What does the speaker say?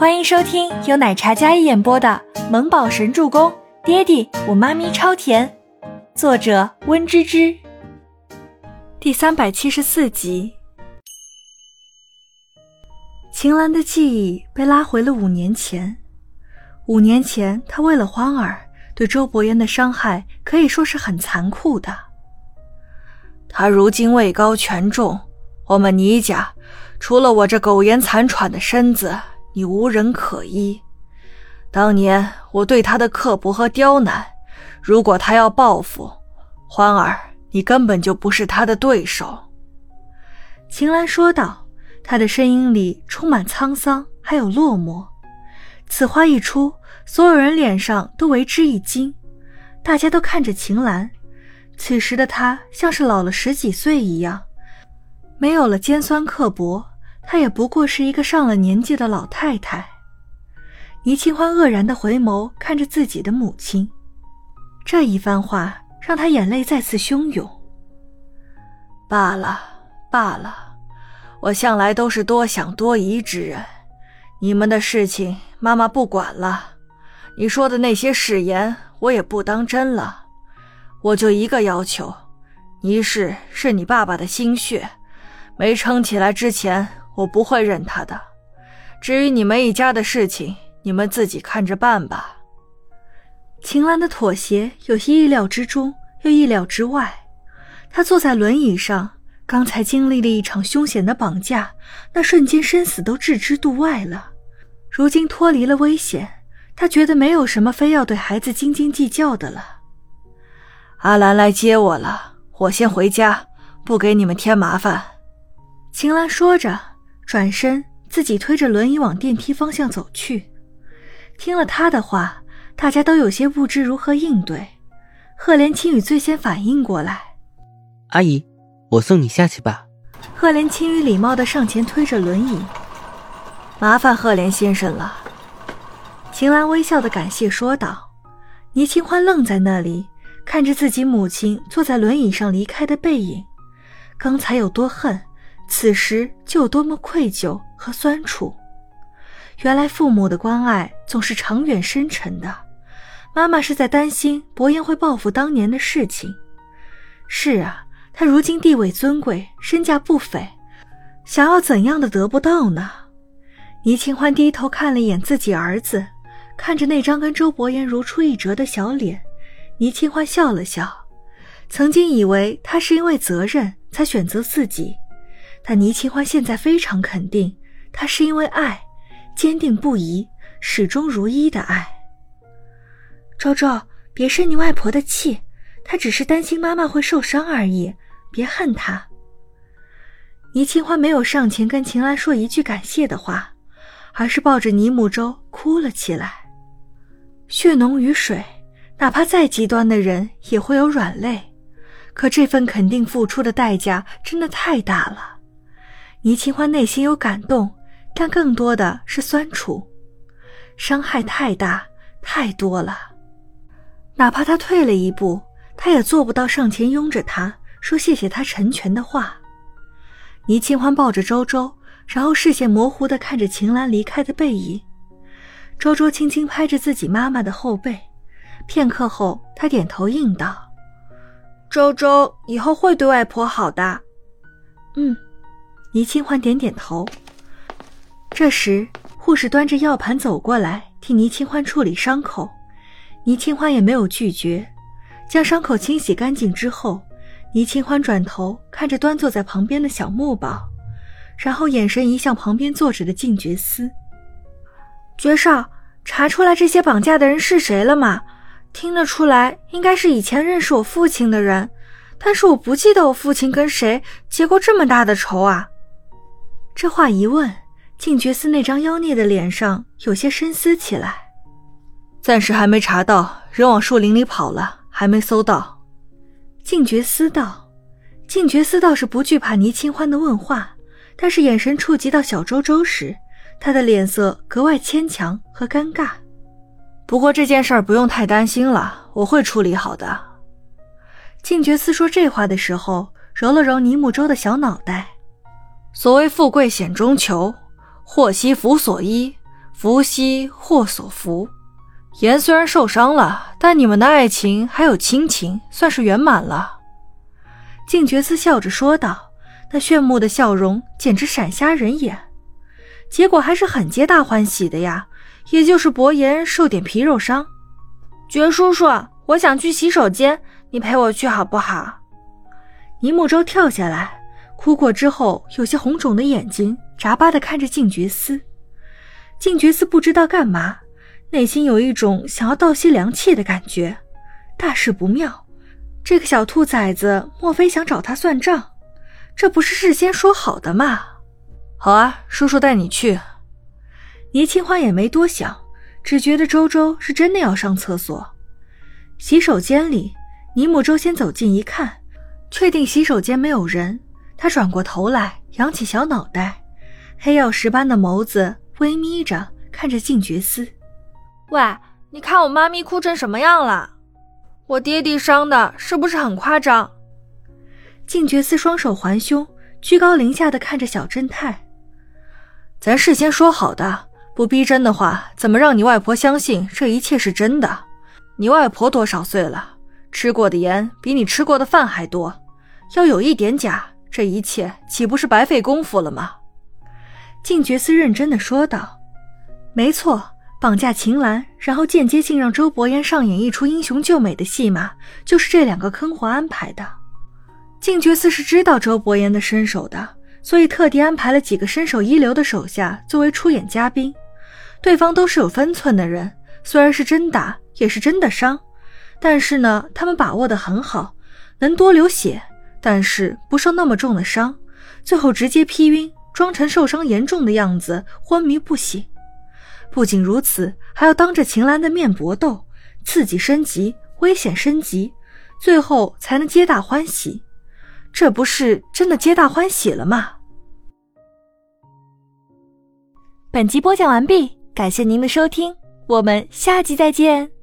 欢迎收听由奶茶嘉一演播的《萌宝神助攻》，爹地我妈咪超甜，作者温芝芝。第三百七十四集。秦岚的记忆被拉回了五年前。五年前，她为了欢儿，对周伯言的伤害可以说是很残酷的。他如今位高权重，我们倪家除了我这苟延残喘的身子，你无人可依。当年我对他的刻薄和刁难，如果他要报复，欢儿，你根本就不是他的对手。”秦岚说道，她的声音里充满沧桑，还有落寞。此话一出，所有人脸上都为之一惊，大家都看着秦岚。此时的她像是老了十几岁一样，没有了尖酸刻薄，她也不过是一个上了年纪的老太太。倪清欢愕然的回眸看着自己的母亲，这一番话让她眼泪再次汹涌。罢了，罢了，我向来都是多想多疑之人，你们的事情。妈妈不管了，你说的那些誓言我也不当真了。我就一个要求，倪氏是你爸爸的心血，没撑起来之前，我不会认他的。至于你们一家的事情，你们自己看着办吧。秦岚的妥协有些意料之中，又意料之外。她坐在轮椅上，刚才经历了一场凶险的绑架，那瞬间生死都置之度外了。如今脱离了危险，他觉得没有什么非要对孩子斤斤计较的了。阿兰来接我了，我先回家，不给你们添麻烦。秦岚说着，转身自己推着轮椅往电梯方向走去。听了他的话，大家都有些不知如何应对。赫连青羽最先反应过来：“阿姨，我送你下去吧。”赫连青羽礼貌的上前推着轮椅。麻烦赫连先生了，秦岚微笑的感谢说道。倪清欢愣在那里，看着自己母亲坐在轮椅上离开的背影，刚才有多恨，此时就有多么愧疚和酸楚。原来父母的关爱总是长远深沉的，妈妈是在担心伯言会报复当年的事情。是啊，他如今地位尊贵，身价不菲，想要怎样的得不到呢？倪清欢低头看了一眼自己儿子，看着那张跟周伯言如出一辙的小脸，倪清欢笑了笑。曾经以为他是因为责任才选择自己，但倪清欢现在非常肯定，他是因为爱，坚定不移、始终如一的爱。周周，别生你外婆的气，她只是担心妈妈会受伤而已，别恨她。倪清欢没有上前跟秦岚说一句感谢的话。而是抱着倪母舟哭了起来。血浓于水，哪怕再极端的人也会有软肋，可这份肯定付出的代价真的太大了。倪清欢内心有感动，但更多的是酸楚，伤害太大太多了。哪怕他退了一步，他也做不到上前拥着他说谢谢他成全的话。倪清欢抱着周周。然后视线模糊地看着秦岚离开的背影，周周轻轻拍着自己妈妈的后背，片刻后，他点头应道：“周周以后会对外婆好的。”嗯，倪清欢点点头。这时，护士端着药盘走过来替倪清欢处理伤口，倪清欢也没有拒绝，将伤口清洗干净之后，倪清欢转头看着端坐在旁边的小木宝。然后眼神移向旁边坐着的静觉司。爵少，查出来这些绑架的人是谁了吗？听得出来，应该是以前认识我父亲的人，但是我不记得我父亲跟谁结过这么大的仇啊。这话一问，静觉司那张妖孽的脸上有些深思起来。暂时还没查到，人往树林里跑了，还没搜到。静觉司道。静觉司倒是不惧怕倪清欢的问话。但是眼神触及到小周周时，他的脸色格外牵强和尴尬。不过这件事儿不用太担心了，我会处理好的。静觉司说这话的时候，揉了揉尼木舟的小脑袋。所谓富贵险中求，祸兮福所依，福兮祸所伏。言虽然受伤了，但你们的爱情还有亲情，算是圆满了。静觉寺笑着说道，那炫目的笑容简直闪瞎人眼。结果还是很皆大欢喜的呀，也就是伯言受点皮肉伤。觉叔叔，我想去洗手间，你陪我去好不好？倪木舟跳下来，哭过之后，有些红肿的眼睛眨巴的看着静觉司。静觉司不知道干嘛。内心有一种想要倒吸凉气的感觉，大事不妙。这个小兔崽子莫非想找他算账？这不是事先说好的吗？好啊，叔叔带你去。倪清欢也没多想，只觉得周周是真的要上厕所。洗手间里，倪木舟先走近一看，确定洗手间没有人，他转过头来，扬起小脑袋，黑曜石般的眸子微眯着看着静觉司。喂，你看我妈咪哭成什么样了？我爹地伤的是不是很夸张？静觉司双手环胸，居高临下的看着小正太。咱事先说好的，不逼真的话，怎么让你外婆相信这一切是真的？你外婆多少岁了？吃过的盐比你吃过的饭还多。要有一点假，这一切岂不是白费功夫了吗？静觉寺认真的说道：“没错。”绑架秦岚，然后间接性让周伯言上演一出英雄救美的戏码，就是这两个坑货安排的。静觉寺是知道周伯言的身手的，所以特地安排了几个身手一流的手下作为出演嘉宾。对方都是有分寸的人，虽然是真打，也是真的伤，但是呢，他们把握的很好，能多流血，但是不受那么重的伤，最后直接劈晕，装成受伤严重的样子，昏迷不醒。不仅如此，还要当着秦岚的面搏斗，刺激升级，危险升级，最后才能皆大欢喜。这不是真的皆大欢喜了吗？本集播讲完毕，感谢您的收听，我们下集再见。